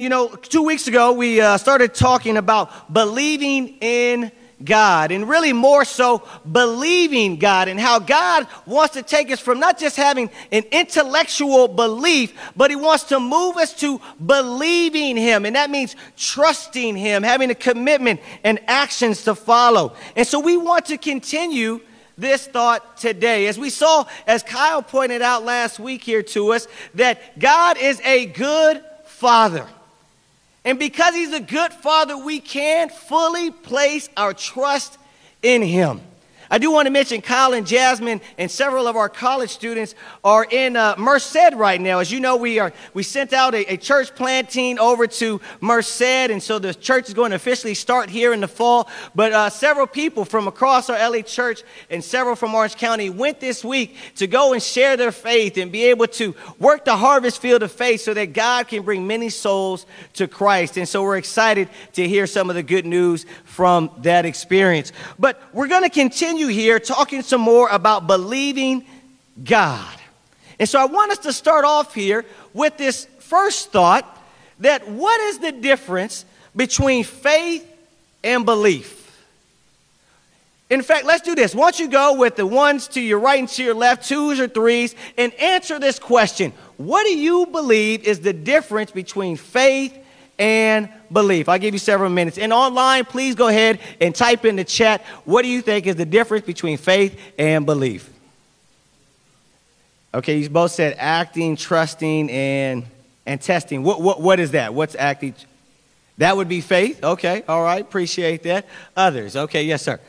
You know, two weeks ago, we uh, started talking about believing in God, and really more so believing God, and how God wants to take us from not just having an intellectual belief, but He wants to move us to believing Him. And that means trusting Him, having a commitment and actions to follow. And so we want to continue this thought today. As we saw, as Kyle pointed out last week here to us, that God is a good Father. And because he's a good father, we can fully place our trust in him. I do want to mention Kyle and Jasmine and several of our college students are in uh, Merced right now. As you know, we are we sent out a, a church planting over to Merced, and so the church is going to officially start here in the fall. But uh, several people from across our LA church and several from Orange County went this week to go and share their faith and be able to work the harvest field of faith so that God can bring many souls to Christ. And so we're excited to hear some of the good news from that experience. But we're going to continue here talking some more about believing God. And so I want us to start off here with this first thought that what is the difference between faith and belief? In fact, let's do this. Once you go with the ones to your right and to your left, twos or threes, and answer this question What do you believe is the difference between faith and belief. I'll give you several minutes. And online, please go ahead and type in the chat what do you think is the difference between faith and belief? Okay, you both said acting, trusting, and, and testing. What, what, what is that? What's acting? That would be faith. Okay, all right, appreciate that. Others, okay, yes, sir.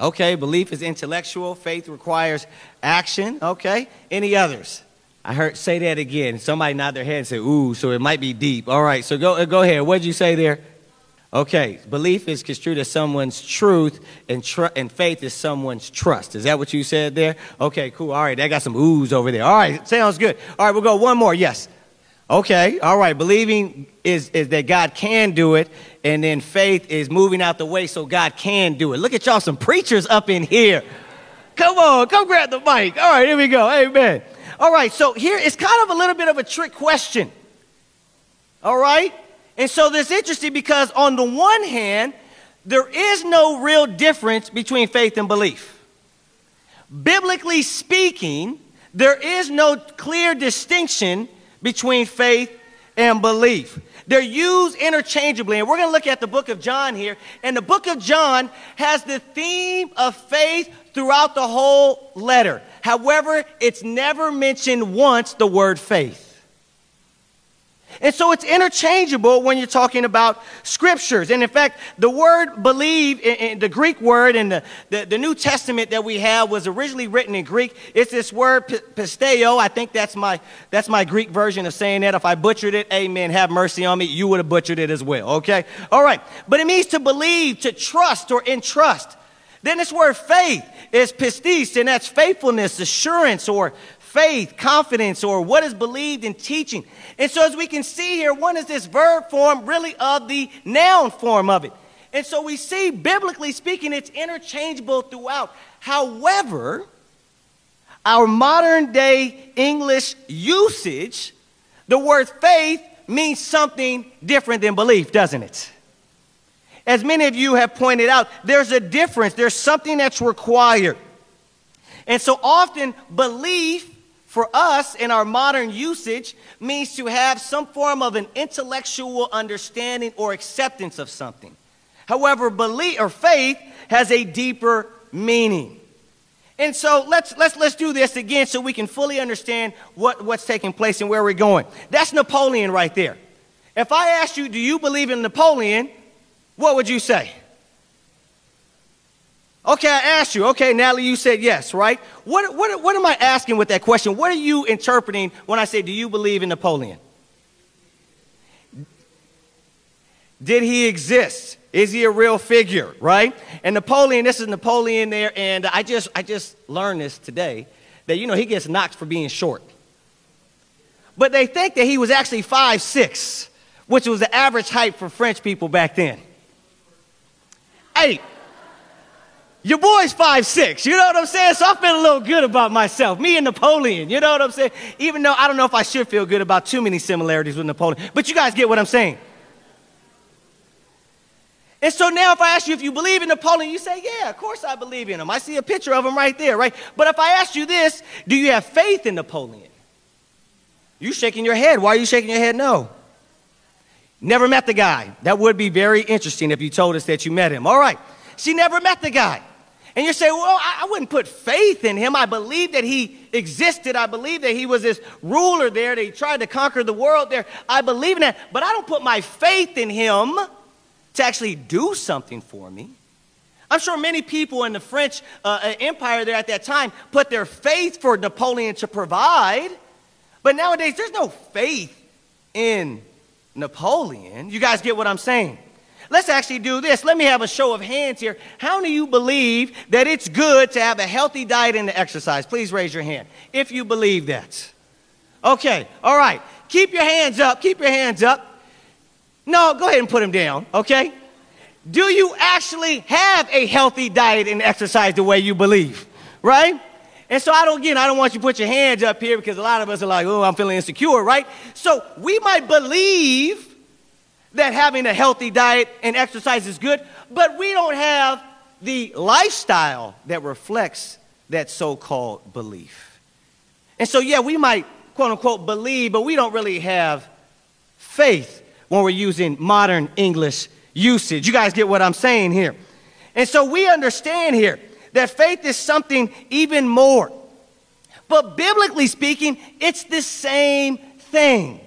Okay, belief is intellectual, faith requires action. Okay, any others? I heard say that again. Somebody nod their head and say, "Ooh," so it might be deep. All right, so go uh, go ahead. What did you say there? Okay, belief is construed as someone's truth, and tr- and faith is someone's trust. Is that what you said there? Okay, cool. All right, I got some oohs over there. All right, sounds good. All right, we'll go one more. Yes. Okay, all right. Believing is, is that God can do it, and then faith is moving out the way so God can do it. Look at y'all, some preachers up in here. Come on, come grab the mic. All right, here we go. Amen. All right, so here it's kind of a little bit of a trick question. All right? And so this is interesting because, on the one hand, there is no real difference between faith and belief. Biblically speaking, there is no clear distinction between faith and belief. They're used interchangeably. And we're going to look at the book of John here. And the book of John has the theme of faith throughout the whole letter. However, it's never mentioned once the word faith. And so it's interchangeable when you're talking about scriptures. And in fact, the word believe, in, in the Greek word in the, the, the, New Testament that we have was originally written in Greek. It's this word pisteo. I think that's my, that's my Greek version of saying that. If I butchered it, amen, have mercy on me. You would have butchered it as well, okay? All right. But it means to believe, to trust, or entrust. Then this word faith is pistis, and that's faithfulness, assurance, or faith, confidence, or what is believed in teaching. And so, as we can see here, one is this verb form really of the noun form of it. And so, we see, biblically speaking, it's interchangeable throughout. However, our modern day English usage, the word faith means something different than belief, doesn't it? As many of you have pointed out, there's a difference, there's something that's required. And so often, belief for us in our modern usage means to have some form of an intellectual understanding or acceptance of something. However, belief or faith has a deeper meaning. And so let's, let's, let's do this again so we can fully understand what, what's taking place and where we're going. That's Napoleon right there. If I asked you, do you believe in Napoleon? What would you say? Okay, I asked you. Okay, Natalie, you said yes, right? What, what, what am I asking with that question? What are you interpreting when I say, do you believe in Napoleon? Did he exist? Is he a real figure, right? And Napoleon, this is Napoleon there, and I just, I just learned this today that, you know, he gets knocked for being short. But they think that he was actually five six, which was the average height for French people back then. Hey, your boy's five six. You know what I'm saying? So I feel a little good about myself. Me and Napoleon. You know what I'm saying? Even though I don't know if I should feel good about too many similarities with Napoleon. But you guys get what I'm saying. And so now, if I ask you if you believe in Napoleon, you say, Yeah, of course I believe in him. I see a picture of him right there, right? But if I ask you this, do you have faith in Napoleon? You shaking your head. Why are you shaking your head? No. Never met the guy. That would be very interesting if you told us that you met him. All right. She never met the guy. And you say, well, I wouldn't put faith in him. I believe that he existed. I believe that he was this ruler there, that he tried to conquer the world there. I believe in that. But I don't put my faith in him to actually do something for me. I'm sure many people in the French uh, uh Empire there at that time put their faith for Napoleon to provide. But nowadays, there's no faith in Napoleon. You guys get what I'm saying? Let's actually do this. Let me have a show of hands here. How many of you believe that it's good to have a healthy diet and exercise? Please raise your hand if you believe that. Okay, all right. Keep your hands up. Keep your hands up. No, go ahead and put them down, okay? Do you actually have a healthy diet and exercise the way you believe? Right? And so I don't again, I don't want you to put your hands up here because a lot of us are like, oh, I'm feeling insecure, right? So we might believe that having a healthy diet and exercise is good, but we don't have the lifestyle that reflects that so called belief. And so, yeah, we might quote unquote believe, but we don't really have faith when we're using modern English usage. You guys get what I'm saying here. And so we understand here that faith is something even more. But biblically speaking, it's the same thing.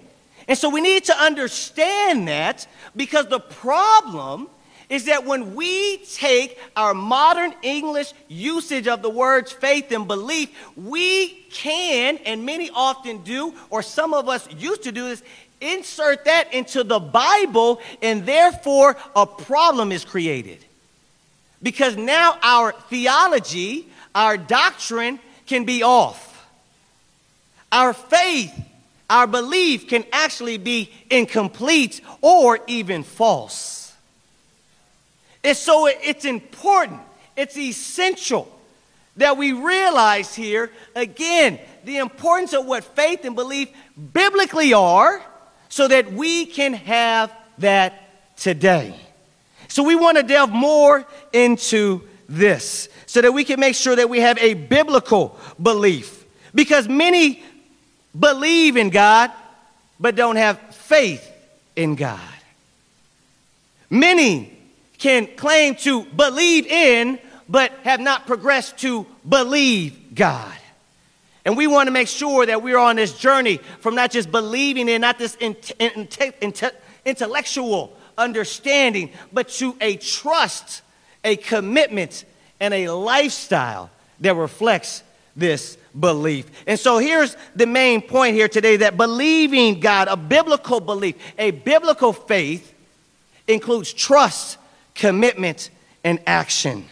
And so we need to understand that because the problem is that when we take our modern English usage of the words faith and belief, we can, and many often do, or some of us used to do this, insert that into the Bible, and therefore a problem is created. Because now our theology, our doctrine can be off. Our faith our belief can actually be incomplete or even false. And so it's important, it's essential that we realize here again the importance of what faith and belief biblically are so that we can have that today. So we want to delve more into this so that we can make sure that we have a biblical belief because many believe in God, but don't have faith in God. Many can claim to believe in, but have not progressed to believe God. And we want to make sure that we're on this journey from not just believing in, not this in, in, in, intellectual understanding, but to a trust, a commitment, and a lifestyle that reflects this belief. And so here's the main point here today that believing God, a biblical belief, a biblical faith includes trust, commitment, and action.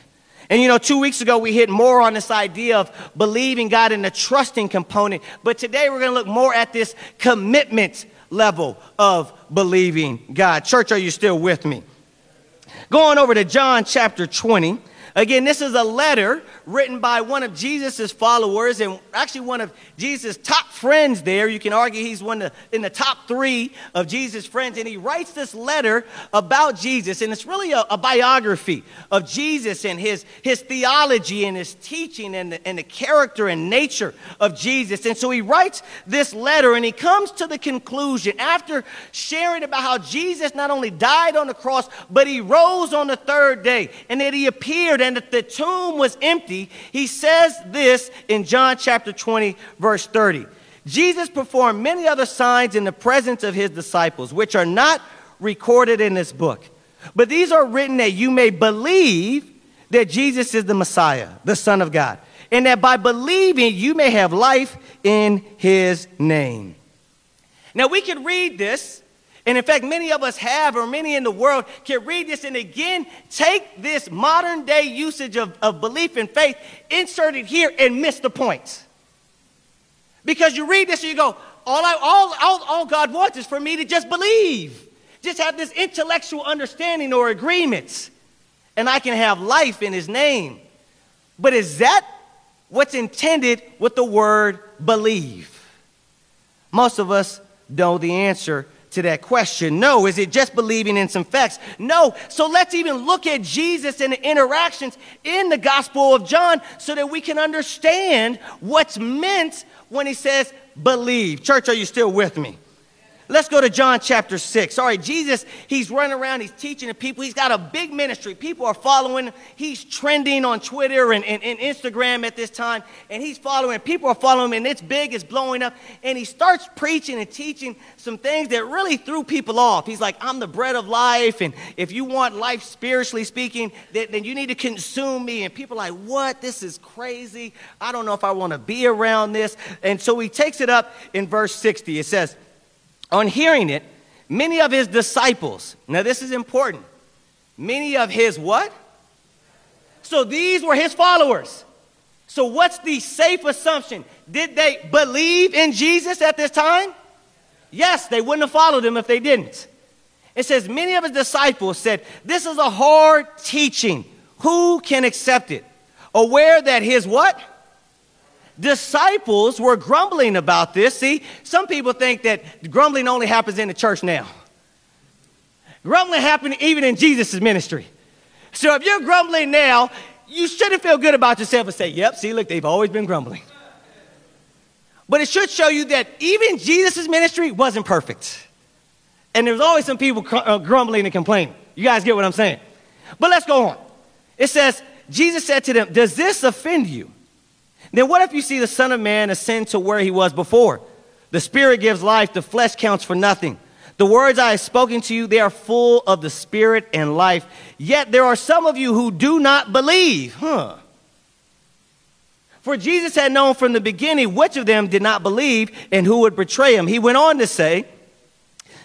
And you know, two weeks ago we hit more on this idea of believing God in the trusting component, but today we're going to look more at this commitment level of believing God. Church, are you still with me? Going over to John chapter 20. Again, this is a letter written by one of Jesus' followers and actually one of Jesus' top friends there. You can argue he's one of in the top three of Jesus' friends. And he writes this letter about Jesus. And it's really a, a biography of Jesus and his, his theology and his teaching and the, and the character and nature of Jesus. And so he writes this letter and he comes to the conclusion after sharing about how Jesus not only died on the cross, but he rose on the third day and that he appeared and that the tomb was empty he says this in John chapter 20, verse 30. Jesus performed many other signs in the presence of his disciples, which are not recorded in this book. But these are written that you may believe that Jesus is the Messiah, the Son of God, and that by believing you may have life in his name. Now, we can read this and in fact, many of us have, or many in the world can read this and again take this modern day usage of, of belief and faith, insert it here, and miss the point. Because you read this and you go, all, I, all, all, all God wants is for me to just believe, just have this intellectual understanding or agreement, and I can have life in His name. But is that what's intended with the word believe? Most of us know the answer to that question. No. Is it just believing in some facts? No. So let's even look at Jesus and the interactions in the Gospel of John so that we can understand what's meant when he says believe. Church, are you still with me? Let's go to John chapter 6. All right, Jesus, he's running around, he's teaching the people. He's got a big ministry. People are following. He's trending on Twitter and, and, and, Instagram at this time, and he's following. People are following him, and it's big, it's blowing up. And he starts preaching and teaching some things that really threw people off. He's like, I'm the bread of life, and if you want life spiritually speaking, then, then you need to consume me. And people are like, What? This is crazy. I don't know if I want to be around this. And so he takes it up in verse 60. It says, on hearing it, many of his disciples, now this is important, many of his what? So these were his followers. So what's the safe assumption? Did they believe in Jesus at this time? Yes, they wouldn't have followed him if they didn't. It says, many of his disciples said, This is a hard teaching. Who can accept it? Aware that his what? Disciples were grumbling about this. See, some people think that grumbling only happens in the church now. Grumbling happened even in Jesus' ministry. So if you're grumbling now, you shouldn't feel good about yourself and say, Yep, see, look, they've always been grumbling. But it should show you that even Jesus' ministry wasn't perfect. And there's always some people uh, grumbling and complaining. You guys get what I'm saying? But let's go on. It says, Jesus said to them, Does this offend you? Then what if you see the Son of Man ascend to where he was before? The Spirit gives life, the flesh counts for nothing. The words I have spoken to you, they are full of the Spirit and life. Yet there are some of you who do not believe. Huh. For Jesus had known from the beginning which of them did not believe and who would betray him. He went on to say,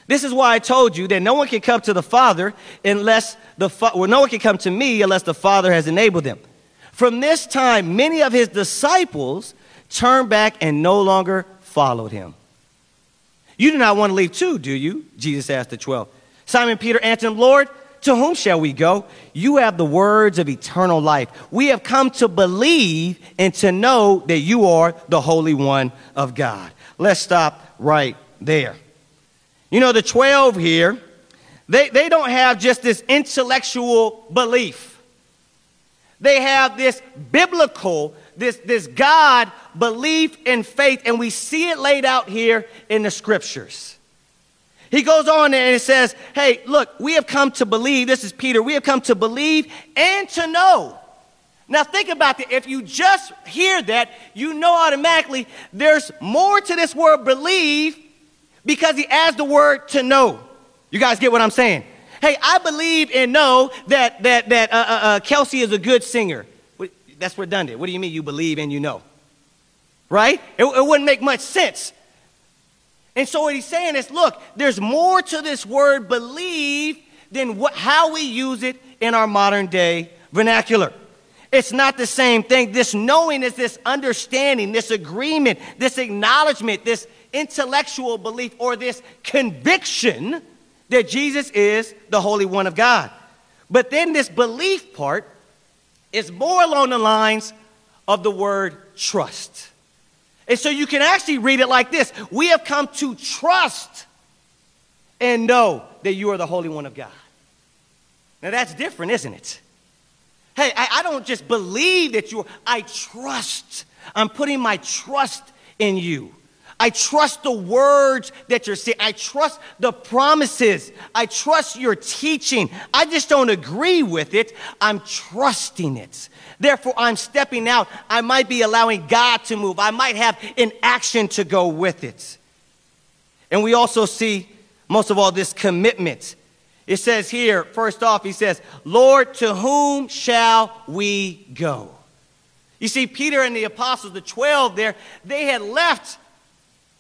This is why I told you that no one can come to the Father unless the well, no one can come to me unless the Father has enabled them. From this time, many of his disciples turned back and no longer followed him. You do not want to leave too, do you? Jesus asked the twelve. Simon Peter answered him, Lord, to whom shall we go? You have the words of eternal life. We have come to believe and to know that you are the Holy One of God. Let's stop right there. You know, the 12 here, they, they don't have just this intellectual belief. They have this biblical, this, this God belief and faith, and we see it laid out here in the scriptures. He goes on and it says, Hey, look, we have come to believe. This is Peter. We have come to believe and to know. Now, think about that. If you just hear that, you know automatically there's more to this word believe because he adds the word to know. You guys get what I'm saying? Hey, I believe and know that, that, that uh, uh, uh, Kelsey is a good singer. That's redundant. What do you mean you believe and you know? Right? It, it wouldn't make much sense. And so what he's saying is look, there's more to this word believe than what, how we use it in our modern day vernacular. It's not the same thing. This knowing is this understanding, this agreement, this acknowledgement, this intellectual belief, or this conviction that Jesus is the Holy One of God. But then this belief part is more along the lines of the word trust. And so you can actually read it like this We have come to trust and know that you are the Holy One of God. Now that's different, isn't it? Hey, I, I don't just believe that you are, I trust. I'm putting my trust in you. I trust the words that you're saying. I trust the promises. I trust your teaching. I just don't agree with it. I'm trusting it. Therefore, I'm stepping out. I might be allowing God to move. I might have an action to go with it. And we also see, most of all, this commitment. It says here, first off, he says, Lord, to whom shall we go? You see, Peter and the apostles, the 12 there, they had left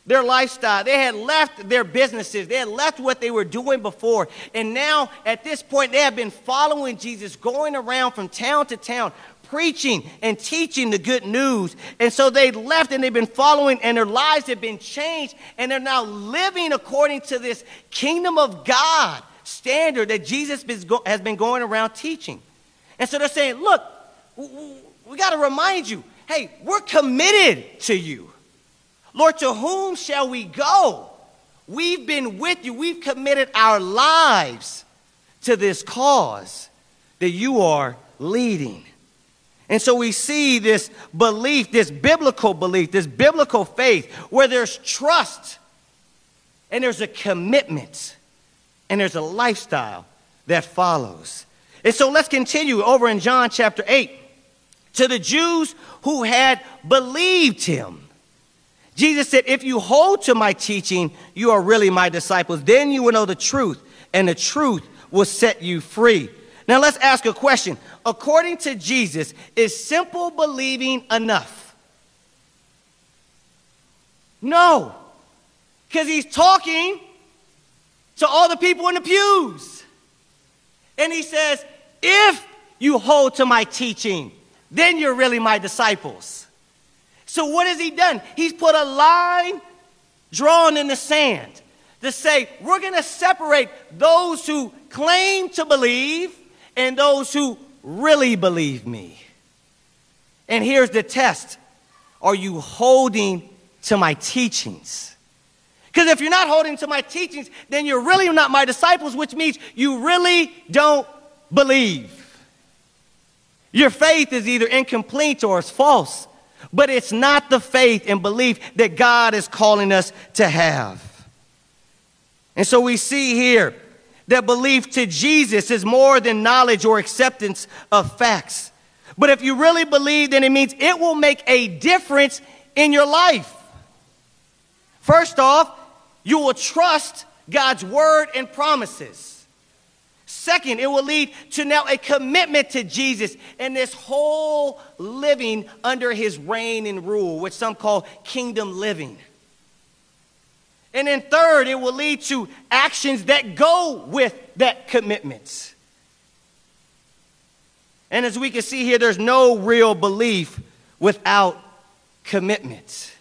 their lifestyle. They had left their businesses. They had left what they were doing before. And now, at this point, they have been following Jesus, going around from town to town, preaching and teaching the good news. And so they left and they've been following, and their lives have been changed. And they're now living according to this kingdom of God standard that Jesus has been going around teaching. And so they're saying, look, we got to remind you hey, we're committed to you. Lord, to whom shall we go? We've been with you. We've committed our lives to this cause that you are leading. And so we see this belief, this biblical belief, this biblical faith, where there's trust and there's a commitment and there's a lifestyle that follows. And so let's continue over in John chapter 8. To the Jews who had believed him, Jesus said, If you hold to my teaching, you are really my disciples. Then you will know the truth, and the truth will set you free. Now let's ask a question. According to Jesus, is simple believing enough? No, because he's talking to all the people in the pews. And he says, If you hold to my teaching, then you're really my disciples. So, what has he done? He's put a line drawn in the sand to say, we're going to separate those who claim to believe and those who really believe me. And here's the test Are you holding to my teachings? Because if you're not holding to my teachings, then you're really not my disciples, which means you really don't believe. Your faith is either incomplete or it's false, but it's not the faith and belief that God is calling us to have. And so we see here that belief to Jesus is more than knowledge or acceptance of facts. But if you really believe, then it means it will make a difference in your life. First off, you will trust God's word and promises. Second, it will lead to now a commitment to Jesus and this whole living under his reign and rule, which some call kingdom living. And then third, it will lead to actions that go with that commitment. And as we can see here, there's no real belief without commitment.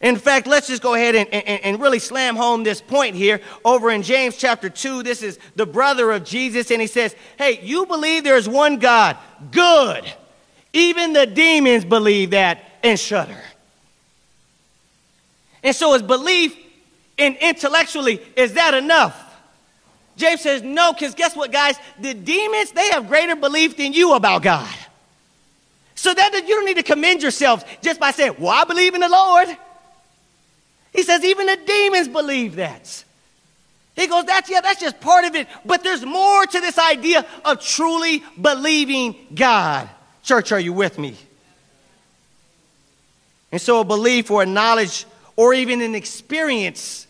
In fact, let's just go ahead and, and, and, really slam home this point here over in James chapter 2. This is the brother of Jesus, and he says, Hey, you believe there's one God. Good. Even the demons believe that and shudder. And so, is belief in intellectually, is that enough? James says, No, because guess what, guys? The demons, they have greater belief than you about God. So that you don't need to commend yourselves just by saying, Well, I believe in the Lord. He says, even the demons believe that. He goes, that's, yeah, that's just part of it. But there's more to this idea of truly believing God. Church, are you with me? And so a belief or a knowledge or even an experience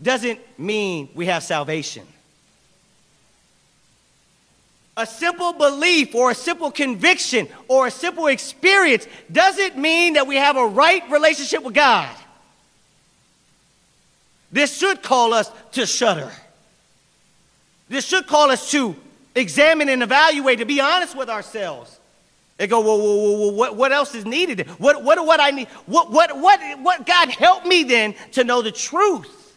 doesn't mean we have salvation. A simple belief or a simple conviction or a simple experience doesn't mean that we have a right relationship with God. This should call us to shudder. This should call us to examine and evaluate, to be honest with ourselves. They go, well, well, well what, what else is needed? What, what, what I need? What, what, what, what, God, help me then to know the truth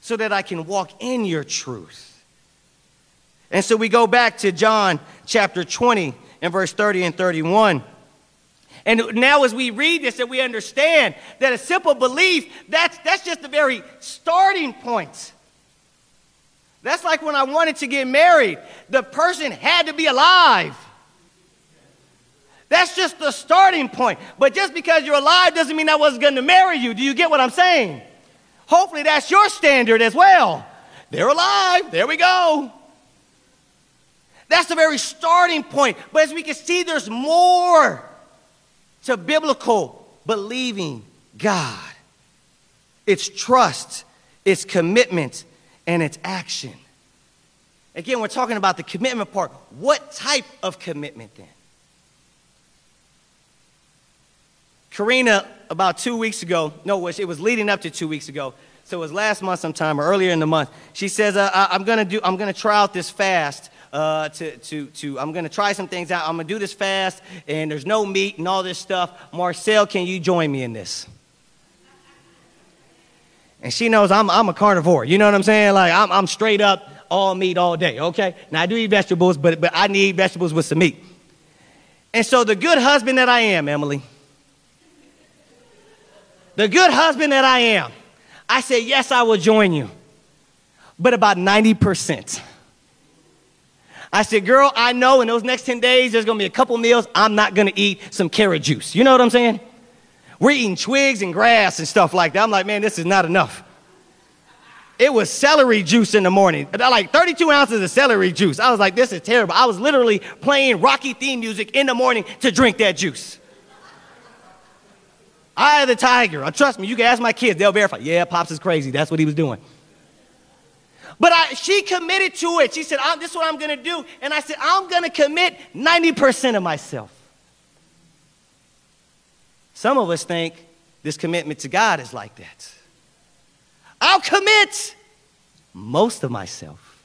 so that I can walk in your truth. And so we go back to John chapter 20 and verse 30 and 31. And now as we read this and we understand that a simple belief, that's, that's just the very starting point. That's like when I wanted to get married, the person had to be alive. That's just the starting point. But just because you're alive doesn't mean I wasn't going to marry you. Do you get what I'm saying? Hopefully that's your standard as well. They're alive. There we go. That's the very starting point. But as we can see, there's more to biblical believing God. It's trust, it's commitment, and it's action. Again, we're talking about the commitment part. What type of commitment then? Karina, about two weeks ago, no, it was leading up to two weeks ago, so it was last month sometime or earlier in the month. She says, uh, I'm gonna do, I'm gonna try out this fast uh, to, to, to, I'm going to try some things out. I'm going to do this fast, and there's no meat and all this stuff. Marcel, can you join me in this? And she knows I'm, I'm a carnivore. You know what I'm saying? Like, I'm, I'm straight up all meat all day, okay? Now, I do eat vegetables, but, but I need vegetables with some meat. And so, the good husband that I am, Emily, the good husband that I am, I said, Yes, I will join you, but about 90%. I said, Girl, I know in those next 10 days there's gonna be a couple meals I'm not gonna eat some carrot juice. You know what I'm saying? We're eating twigs and grass and stuff like that. I'm like, Man, this is not enough. It was celery juice in the morning, like 32 ounces of celery juice. I was like, This is terrible. I was literally playing Rocky theme music in the morning to drink that juice. I the tiger. Uh, trust me, you can ask my kids, they'll verify. Yeah, Pops is crazy. That's what he was doing. But I, she committed to it. She said, This is what I'm going to do. And I said, I'm going to commit 90% of myself. Some of us think this commitment to God is like that. I'll commit most of myself.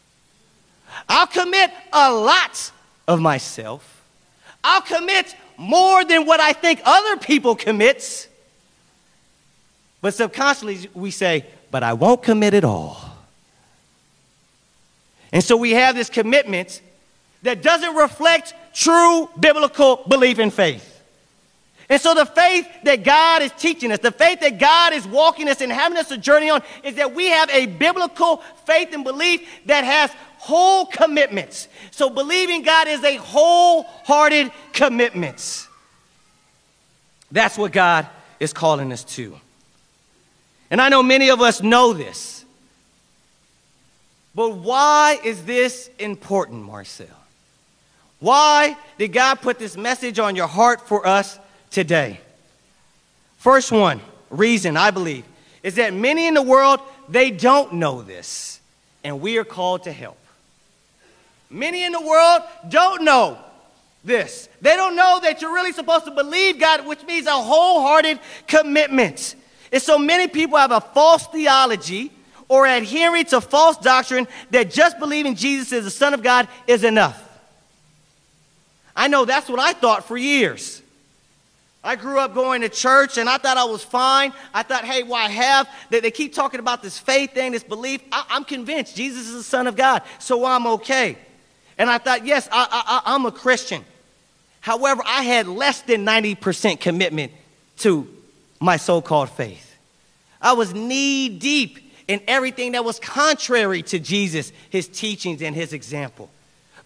I'll commit a lot of myself. I'll commit more than what I think other people commits. But subconsciously, we say, but I won't commit at all. And so we have this commitment that doesn't reflect true biblical belief and faith. And so the faith that God is teaching us, the faith that God is walking us and having us a journey on, is that we have a biblical faith and belief that has whole commitments. So believing God is a wholehearted commitment. That's what God is calling us to. And I know many of us know this. But why is this important, Marcel? Why did God put this message on your heart for us today? First one, reason I believe, is that many in the world, they don't know this, and we are called to help. Many in the world don't know this. They don't know that you're really supposed to believe God, which means a wholehearted commitment. And so many people have a false theology or adhering to false doctrine that just believing Jesus is the Son of God is enough. I know that's what I thought for years. I grew up going to church and I thought I was fine. I thought, hey, well, have. They, they keep talking about this faith thing, this belief. I, am convinced Jesus is the Son of God, so I'm okay. And I thought, yes, I, I, I'm a Christian. However, I had less than 90% commitment to my so called faith. I was knee deep in everything that was contrary to Jesus, his teachings, and his example.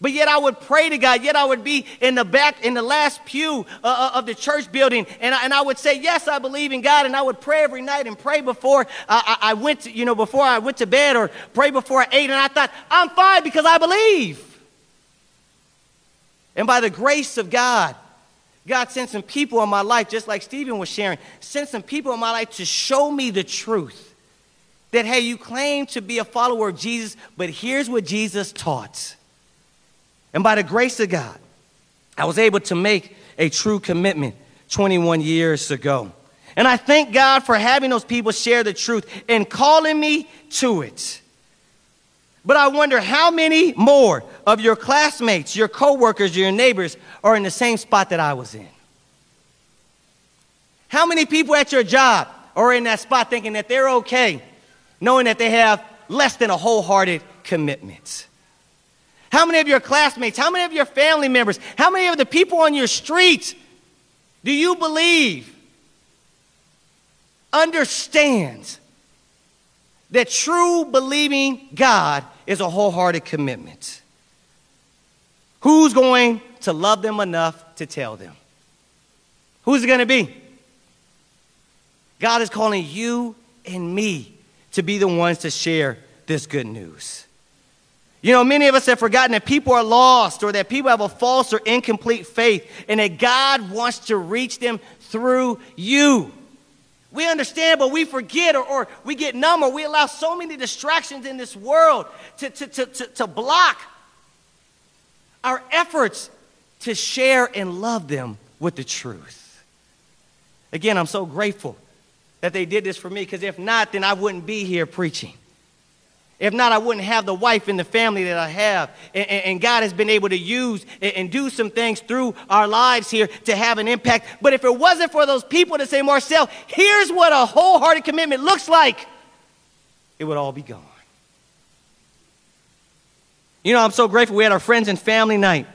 But yet I would pray to God. Yet I would be in the back, in the last pew uh, uh, of the church building, and I, and I would say, "Yes, I believe in God." And I would pray every night and pray before I, I went, to, you know, before I went to bed, or pray before I ate. And I thought, "I'm fine because I believe." And by the grace of God, God sent some people in my life, just like Stephen was sharing, sent some people in my life to show me the truth. That, hey, you claim to be a follower of Jesus, but here's what Jesus taught. And by the grace of God, I was able to make a true commitment 21 years ago. And I thank God for having those people share the truth and calling me to it. But I wonder how many more of your classmates, your coworkers, your neighbors are in the same spot that I was in. How many people at your job are in that spot thinking that they're okay, knowing that they have less than a wholehearted commitment? How many of your classmates, how many of your family members, how many of the people on your street do you believe understands that true believing God is a wholehearted commitment. Who's going to love them enough to tell them? Who's it going to be? God is calling you and me to be the ones to share this good news. You know, many of us have forgotten that people are lost or that people have a false or incomplete faith and that God wants to reach them through you. We understand, but we forget or, or we get numb or we allow so many distractions in this world to, to, to, to, to block our efforts to share and love them with the truth. Again, I'm so grateful that they did this for me because if not, then I wouldn't be here preaching. If not, I wouldn't have the wife and the family that I have. And, and God has been able to use and, do some things through our lives here to have an impact. But if it wasn't for those people to say, Marcel, here's what a wholehearted commitment looks like, it would all be gone. You know, I'm so grateful we had our friends and family night,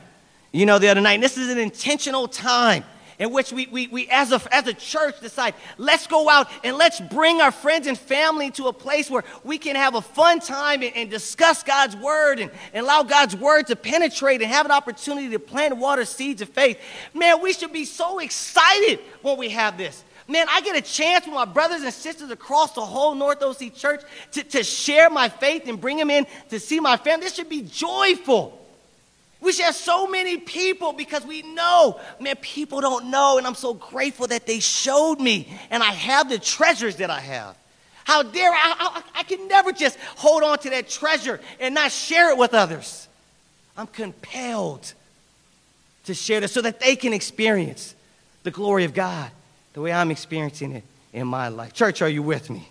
you know, the other night. And this is an intentional time. In which we, we, we as, a, as a church decide, let's go out and let's bring our friends and family to a place where we can have a fun time and, and discuss God's word and, and allow God's word to penetrate and have an opportunity to plant water seeds of faith. Man, we should be so excited when we have this. Man, I get a chance with my brothers and sisters across the whole North OC church to, to share my faith and bring them in to see my family. This should be joyful. We should have so many people because we know, man, people don't know. And I'm so grateful that they showed me. And I have the treasures that I have. How dare I, I, I can never just hold on to that treasure and not share it with others. I'm compelled to share this so that they can experience the glory of God the way I'm experiencing it in my life. Church, are you with me?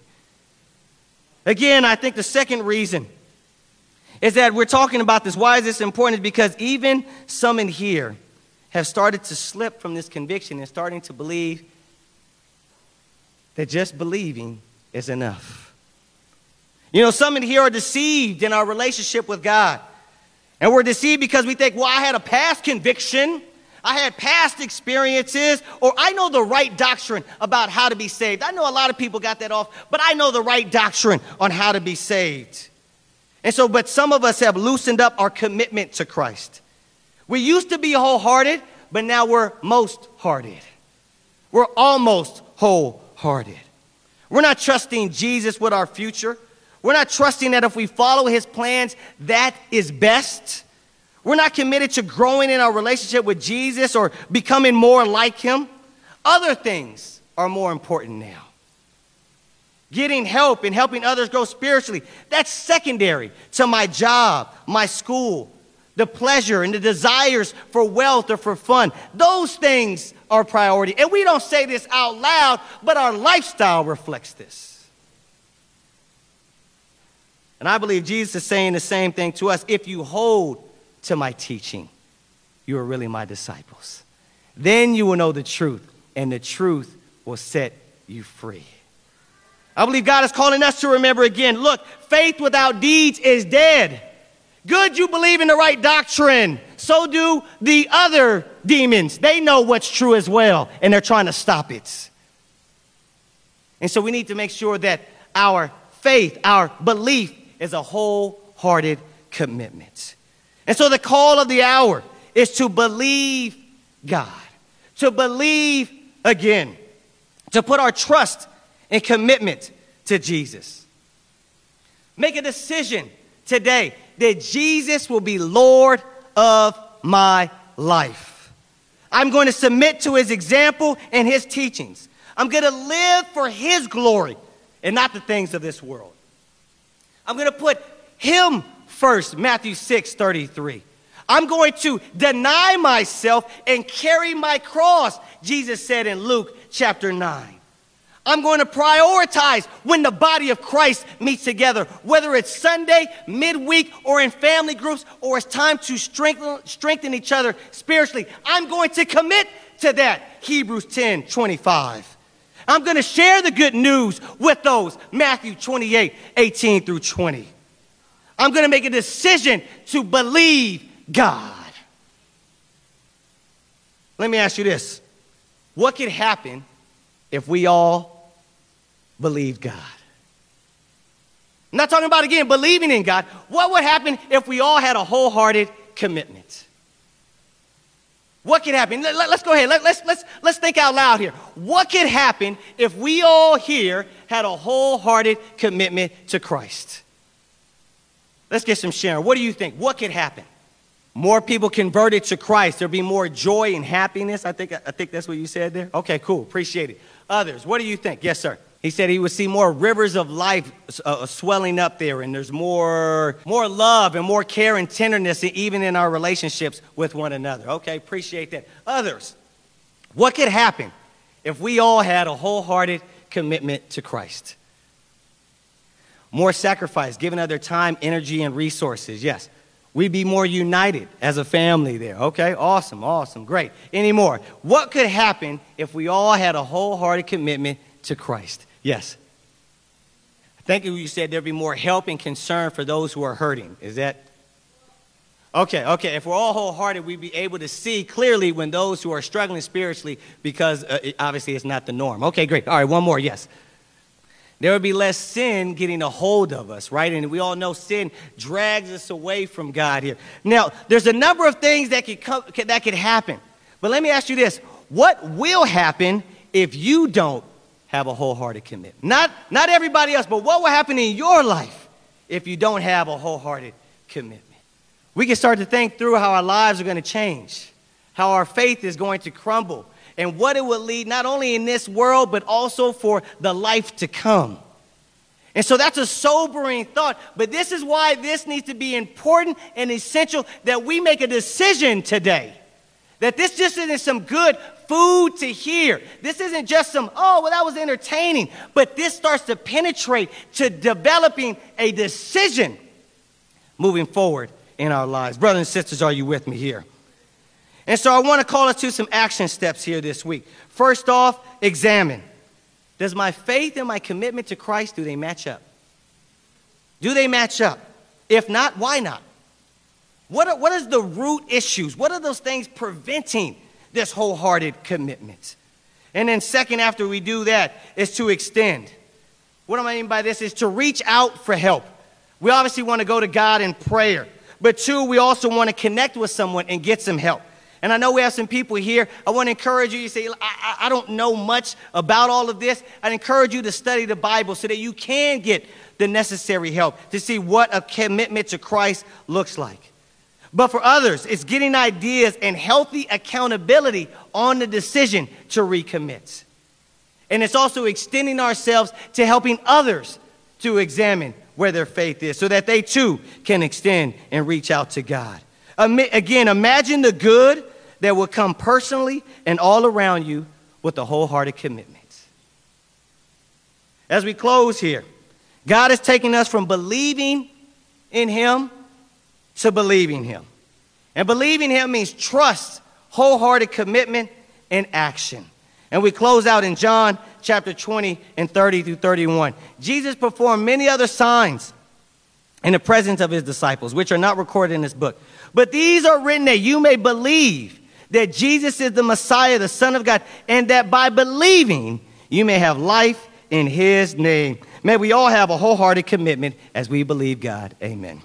Again, I think the second reason is that we're talking about this. Why is this important? Is because even some in here have started to slip from this conviction and starting to believe that just believing is enough. You know, some in here are deceived in our relationship with God. And we're deceived because we think, well, I had a past conviction I had past experiences, or I know the right doctrine about how to be saved. I know a lot of people got that off, but I know the right doctrine on how to be saved. And so, but some of us have loosened up our commitment to Christ. We used to be wholehearted, but now we're most hearted. We're almost wholehearted. We're not trusting Jesus with our future. We're not trusting that if we follow his plans, that is best. We're not committed to growing in our relationship with Jesus or becoming more like Him. Other things are more important now. Getting help and helping others grow spiritually, that's secondary to my job, my school, the pleasure and the desires for wealth or for fun. Those things are priority. And we don't say this out loud, but our lifestyle reflects this. And I believe Jesus is saying the same thing to us. If you hold to my teaching, you are really my disciples. Then you will know the truth, and the truth will set you free. I believe God is calling us to remember again look, faith without deeds is dead. Good, you believe in the right doctrine. So do the other demons. They know what's true as well, and they're trying to stop it. And so we need to make sure that our faith, our belief, is a wholehearted commitment. And so the call of the hour is to believe God, to believe again, to put our trust and commitment to Jesus. Make a decision today that Jesus will be Lord of my life. I'm going to submit to his example and his teachings. I'm going to live for his glory and not the things of this world. I'm going to put him first, Matthew 6 33. I'm going to deny myself and carry my cross, Jesus said in Luke chapter 9. I'm going to prioritize when the body of Christ meets together, whether it's Sunday, midweek, or in family groups, or it's time to strengthen, strengthen each other spiritually. I'm going to commit to that. Hebrews 10 25. I'm going to share the good news with those. Matthew 28 18 through 20. I'm going to make a decision to believe God. Let me ask you this what could happen if we all believed God? I'm not talking about, again, believing in God. What would happen if we all had a wholehearted commitment? What could happen? Let, us go ahead. Let, let's, let's, let's think out loud here. What could happen if we all here had a wholehearted commitment to Christ? Let's get some sharing. What do you think? What could happen? More people converted to Christ. There'll be more joy and happiness. I think, I think that's what you said there. Okay, cool. Appreciate it. Others, what do you think? Yes, sir. He said he would see more rivers of life uh, swelling up there, and there's more, more love and more care and tenderness, even in our relationships with one another. Okay, appreciate that. Others, what could happen if we all had a wholehearted commitment to Christ? more sacrifice, giving other time, energy, and resources. Yes. We'd be more united as a family there. Okay, awesome, awesome, great. Any more? What could happen if we all had a wholehearted commitment to Christ? Yes. I think you said there'd be more help and concern for those who are hurting. Is that? Okay, okay. If we're all wholehearted, we'd be able to see clearly when those who are struggling spiritually, because uh, it, obviously it's not the norm. Okay, great. All right, one more. Yes. There would be less sin getting a hold of us, right? And we all know sin drags us away from God here. Now, there's a number of things that could, come, that could happen. But let me ask you this what will happen if you don't have a wholehearted commitment? Not, not everybody else, but what will happen in your life if you don't have a wholehearted commitment? We can start to think through how our lives are going to change, how our faith is going to crumble, and what it will lead not only in this world, but also for the life to come. And so that's a sobering thought, but this is why this needs to be important and essential that we make a decision today. That this just isn't some good food to hear. This isn't just some, oh, well, that was entertaining, but this starts to penetrate to developing a decision moving forward in our lives. Brothers and sisters, are you with me here? And so I want to call us to some action steps here this week. First off, examine. Does my faith and my commitment to Christ, do they match up? Do they match up? If not, why not? What are, what is the root issues? What are those things preventing this wholehearted commitment? And then second, after we do that, is to extend. What do I mean by this is to reach out for help. We obviously want to go to God in prayer. But two, we also want to connect with someone and get some help. And I know we have some people here. I want to encourage you. You say, I, I, don't know much about all of this. I'd encourage you to study the Bible so that you can get the necessary help to see what a commitment to Christ looks like. But for others, it's getting ideas and healthy accountability on the decision to recommit. And it's also extending ourselves to helping others to examine where their faith is so that they too can extend and reach out to God. Again, imagine the good that will come personally and all around you with a wholehearted commitment. As we close here, God is taking us from believing in Him to believing Him. And believing Him means trust, wholehearted commitment, and action. And we close out in John chapter 20 and 30 through 31. Jesus performed many other signs in the presence of his disciples, which are not recorded in this book. But these are written that you may believe that Jesus is the Messiah, the Son of God, and that by believing you may have life in his name. May we all have a wholehearted commitment as we believe God. Amen.